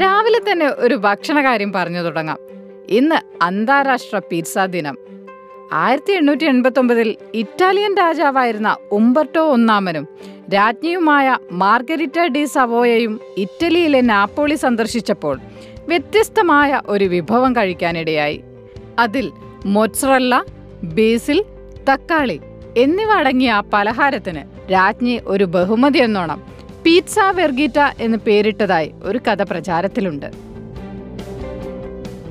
രാവിലെ തന്നെ ഒരു ഭക്ഷണ കാര്യം പറഞ്ഞു തുടങ്ങാം. ഇന്ന് അന്താരാഷ്ട്ര പിസ്സ ദിനം. ആയിരത്തി എണ്ണൂറ്റി എൺപത്തി ഒമ്പതിൽ ഇറ്റാലിയൻ രാജാവായിരുന്ന ഉംബർട്ടോ ഒന്നാമനും രാജ്ഞിയുമായ മാർഗരിറ്റ ഡി സവോയയും ഇറ്റലിയിലെ നാപ്പോളി സന്ദർശിച്ചപ്പോൾ വ്യത്യസ്തമായ ഒരു വിഭവം കഴിക്കാനിടയായി. അതിൽ മൊറ്റ്സറല്ല ബേസിൽ തക്കാളി എന്നിവ അടങ്ങിയ പലഹാരത്തിന് രാജ്ഞി ഒരു ബഹുമതി എന്നോണം പീറ്റ്സ വെർഗീറ്റ എന്ന് പേരിട്ടതായി ഒരു കഥ പ്രചാരത്തിലുണ്ട്.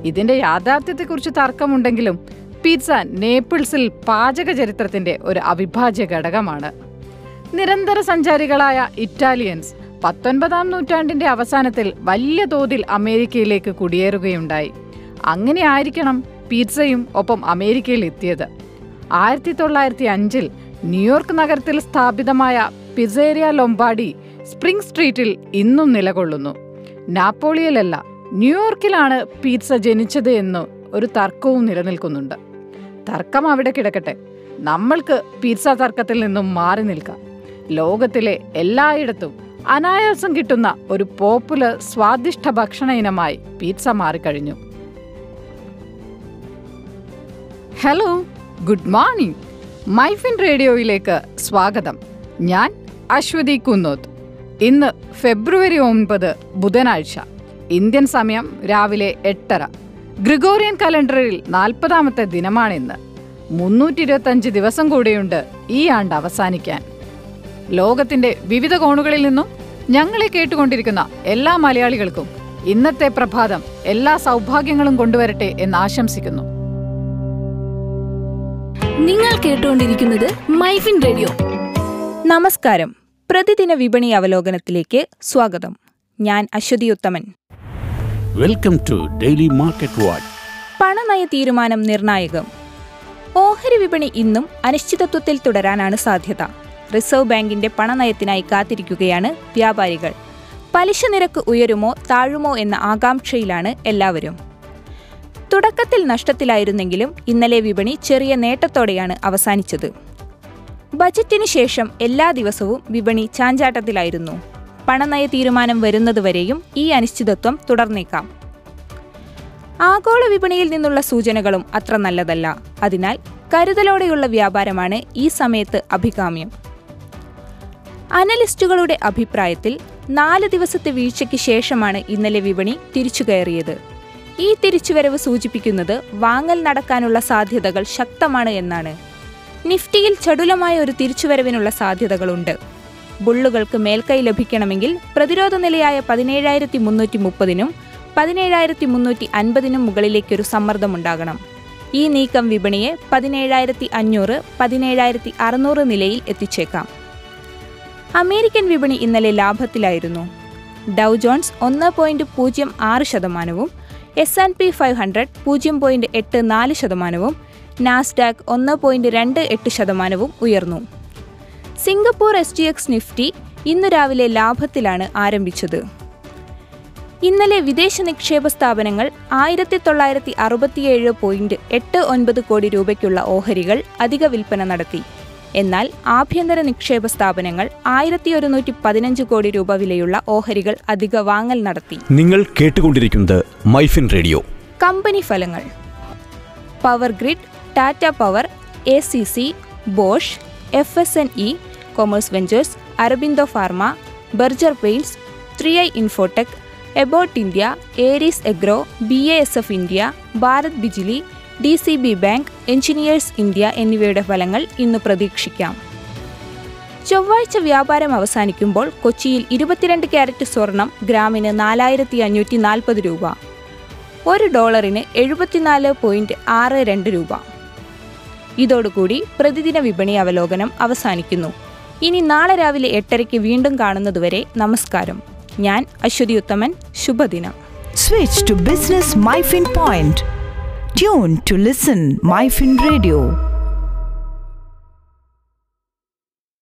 ഇതിന്റെ യാഥാർത്ഥ്യത്തെക്കുറിച്ച് തർക്കമുണ്ടെങ്കിലും പിസ്സ നേപ്പിൾസിൽ പാചക ചരിത്രത്തിന്റെ ഒരു അവിഭാജ്യ ഘടകമാണ്. നിരന്തര സഞ്ചാരികളായ ഇറ്റാലിയൻസ് പത്തൊൻപതാം നൂറ്റാണ്ടിന്റെ അവസാനത്തിൽ വലിയ തോതിൽ അമേരിക്കയിലേക്ക് കുടിയേറുകയുണ്ടായി. അങ്ങനെ ആയിരിക്കണം പിസ്സയും ഒപ്പം അമേരിക്കയിൽ എത്തിയത്. ആയിരത്തി തൊള്ളായിരത്തി അഞ്ചിൽ ന്യൂയോർക്ക് നഗരത്തിൽ സ്ഥാപിതമായ പിസേരിയ ലൊംബാഡി സ്പ്രിംഗ് സ്ട്രീറ്റിൽ ഇന്നും നിലകൊള്ളുന്നു. നാപ്പോളിയലല്ല ന്യൂയോർക്കിലാണ് പീറ്റ്സ ജനിച്ചത് എന്ന് ഒരു തർക്കവും നിലനിൽക്കുന്നുണ്ട്. തർക്കം അവിടെ കിടക്കട്ടെ. നമ്മൾക്ക് പീറ്റ്സ തർക്കത്തിൽ നിന്നും മാറി നിൽക്കാം. ലോകത്തിലെ എല്ലായിടത്തും അനായാസം കിട്ടുന്ന ഒരു പോപ്പുലർ സ്വാദിഷ്ട ഭക്ഷണ ഇനമായി പീറ്റ്സ മാറിക്കഴിഞ്ഞു. Hello good morning. മൈഫിൻ റേഡിയോയിലേക്ക് സ്വാഗതം. ഞാൻ അശ്വതി കുന്നോത്ത്. ഇന്ന് ഫെബ്രുവരി ഒൻപത് ബുധനാഴ്ച. ഇന്ത്യൻ സമയം രാവിലെ എട്ടര. ഗ്രിഗോറിയൻ കലണ്ടറിൽ നാൽപ്പതാമത്തെ ദിനമാണിന്ന് മുന്നൂറ്റി ഇരുപത്തഞ്ച് ദിവസം കൂടിയുണ്ട് ഈ ആണ്ട് അവസാനിക്കാൻ. ലോകത്തിന്റെ വിവിധ കോണുകളിൽ നിന്നും ഞങ്ങളെ കേട്ടുകൊണ്ടിരിക്കുന്ന എല്ലാ മലയാളികൾക്കും ഇന്നത്തെ പ്രഭാതം എല്ലാ സൗഭാഗ്യങ്ങളും കൊണ്ടുവരട്ടെ എന്ന് ആശംസിക്കുന്നു. നിങ്ങൾ കേട്ടുകൊണ്ടിരിക്കുന്നത് മൈഫിൻ റേഡിയോ. നമസ്കാരം. പ്രതിദിന വിപണി അവലോകനത്തിലേക്ക് സ്വാഗതം. ഞാൻ Aswathy Uthaman welcome to daily market watch. പണനയ തീരുമാനം നിർണായകം. ഓഹരി വിപണി ഇന്നും അനിശ്ചിതത്വത്തിൽ തുടരാനാണ് സാധ്യത. റിസർവ് ബാങ്കിന്റെ പണനയത്തിനായി കാത്തിരിക്കുകയാണ് വ്യാപാരികൾ. പലിശ നിരക്ക് ഉയരുമോ താഴുമോ എന്ന ആകാംക്ഷയിലാണ് എല്ലാവരും. തുടക്കത്തിൽ നഷ്ടത്തിലായിരുന്നെങ്കിലും ഇന്നലെ വിപണി ചെറിയ നേട്ടത്തോടെയാണ് അവസാനിച്ചത്. ബജറ്റിന് ശേഷം എല്ലാ ദിവസവും വിപണി ചാഞ്ചാട്ടത്തിലായിരുന്നു. പണനയ തീരുമാനം വരുന്നതുവരെയും ഈ അനിശ്ചിതത്വം തുടർന്നേക്കാം. ആഗോള വിപണിയിൽ നിന്നുള്ള സൂചനകളും അത്ര നല്ലതല്ല. അതിനാൽ കരുതലോടെയുള്ള വ്യാപാരമാണ് ഈ സമയത്ത് അഭികാമ്യം. അനലിസ്റ്റുകളുടെ അഭിപ്രായത്തിൽ നാല് ദിവസത്തെ വീഴ്ചയ്ക്ക് ശേഷമാണ് ഇന്നലെ വിപണി തിരിച്ചുകയറിയത് ഈ തിരിച്ചുവരവ് സൂചിപ്പിക്കുന്നത് വാങ്ങൽ നടക്കാനുള്ള സാധ്യതകൾ ശക്തമാണ് എന്നാണ്. നിഫ്റ്റിയിൽ ചടുലമായ ഒരു തിരിച്ചുവരവിനുള്ള സാധ്യതകളുണ്ട്. ബുള്ളുകൾക്ക് മേൽക്കൈ ലഭിക്കണമെങ്കിൽ പ്രതിരോധ നിലയായ പതിനേഴായിരത്തി മുന്നൂറ്റി മുപ്പതിനും പതിനേഴായിരത്തി മുന്നൂറ്റി അൻപതിനും മുകളിലേക്കൊരു സമ്മർദ്ദമുണ്ടാകണം. ഈ നീക്കം വിപണിയെ പതിനേഴായിരത്തി അഞ്ഞൂറ് പതിനേഴായിരത്തി അറുന്നൂറ് നിലയിൽ എത്തിച്ചേക്കാം. അമേരിക്കൻ വിപണി ഇന്നലെ ലാഭത്തിലായിരുന്നു. ഡൗ ജോൺസ് ഒന്ന് പോയിന്റ് പൂജ്യം ആറ് ശതമാനവും S and P five hundred പൂജ്യം പോയിന്റ് എട്ട് നാല് ശതമാനവും നാസ്ഡാക്ക് ഒന്ന് പോയിന്റ് രണ്ട് എട്ട് ശതമാനവും ഉയർന്നു. Singapore S T X Nifty ഇന്ന് രാവിലെ ലാഭത്തിലാണ് ആരംഭിച്ചത്. ഇന്നലെ വിദേശ നിക്ഷേപ സ്ഥാപനങ്ങൾ ആയിരത്തി തൊള്ളായിരത്തി അറുപത്തിയേഴ് പോയിന്റ് എട്ട് ഒൻപത് കോടി രൂപയ്ക്കുള്ള ഓഹരികൾ അധിക വിൽപ്പന നടത്തി. എന്നാൽ ആഭ്യന്തര നിക്ഷേപ സ്ഥാപനങ്ങൾ ആയിരത്തി ഒരുന്നൂറ്റി പതിനഞ്ച് കോടി രൂപ വിലയുള്ള ഓഹരികൾ അധിക വാങ്ങൽ നടത്തി. നിങ്ങൾ കേട്ടുകൊണ്ടിരിക്കുന്നത് മൈഫിൻ റേഡിയോ. കമ്പനി ഫലങ്ങൾ. Power grid Tata power A C C Bosch F S N E commerce ventures Aurobindo pharma Berger paints three I infotech Abbott India Aries agro B A S F India Bharat Bijli D C B bank engineers India എന്നിവയുടെ ഫലങ്ങൾ ഇന്ന് പ്രതീക്ഷിക്കാം. ചൊവ്വാഴ്ച വ്യാപാരം അവസാനിക്കുമ്പോൾ കൊച്ചിയിൽ ഇരുപത്തിരണ്ട് carrot സ്വർണം ഗ്രാമിന് നാലായിരത്തി അഞ്ഞൂറ്റി നാൽപ്പത് രൂപ. ഒരു ഡോളറിന് എഴുപത്തിനാല് പോയിന്റ് ആറ് രണ്ട് രൂപ. ഇതോടുകൂടി പ്രതിദിന വിപണി അവലോകനം അവസാനിക്കുന്നു. ഇനി നാളെ രാവിലെ എട്ടരയ്ക്ക് വീണ്ടും കാണുന്നതുവരെ നമസ്കാരം. ഞാൻ അശ്വതി ഉത്തമൻ ശുഭദിനം switch to business MyFin point tune to listen MyFin Radio.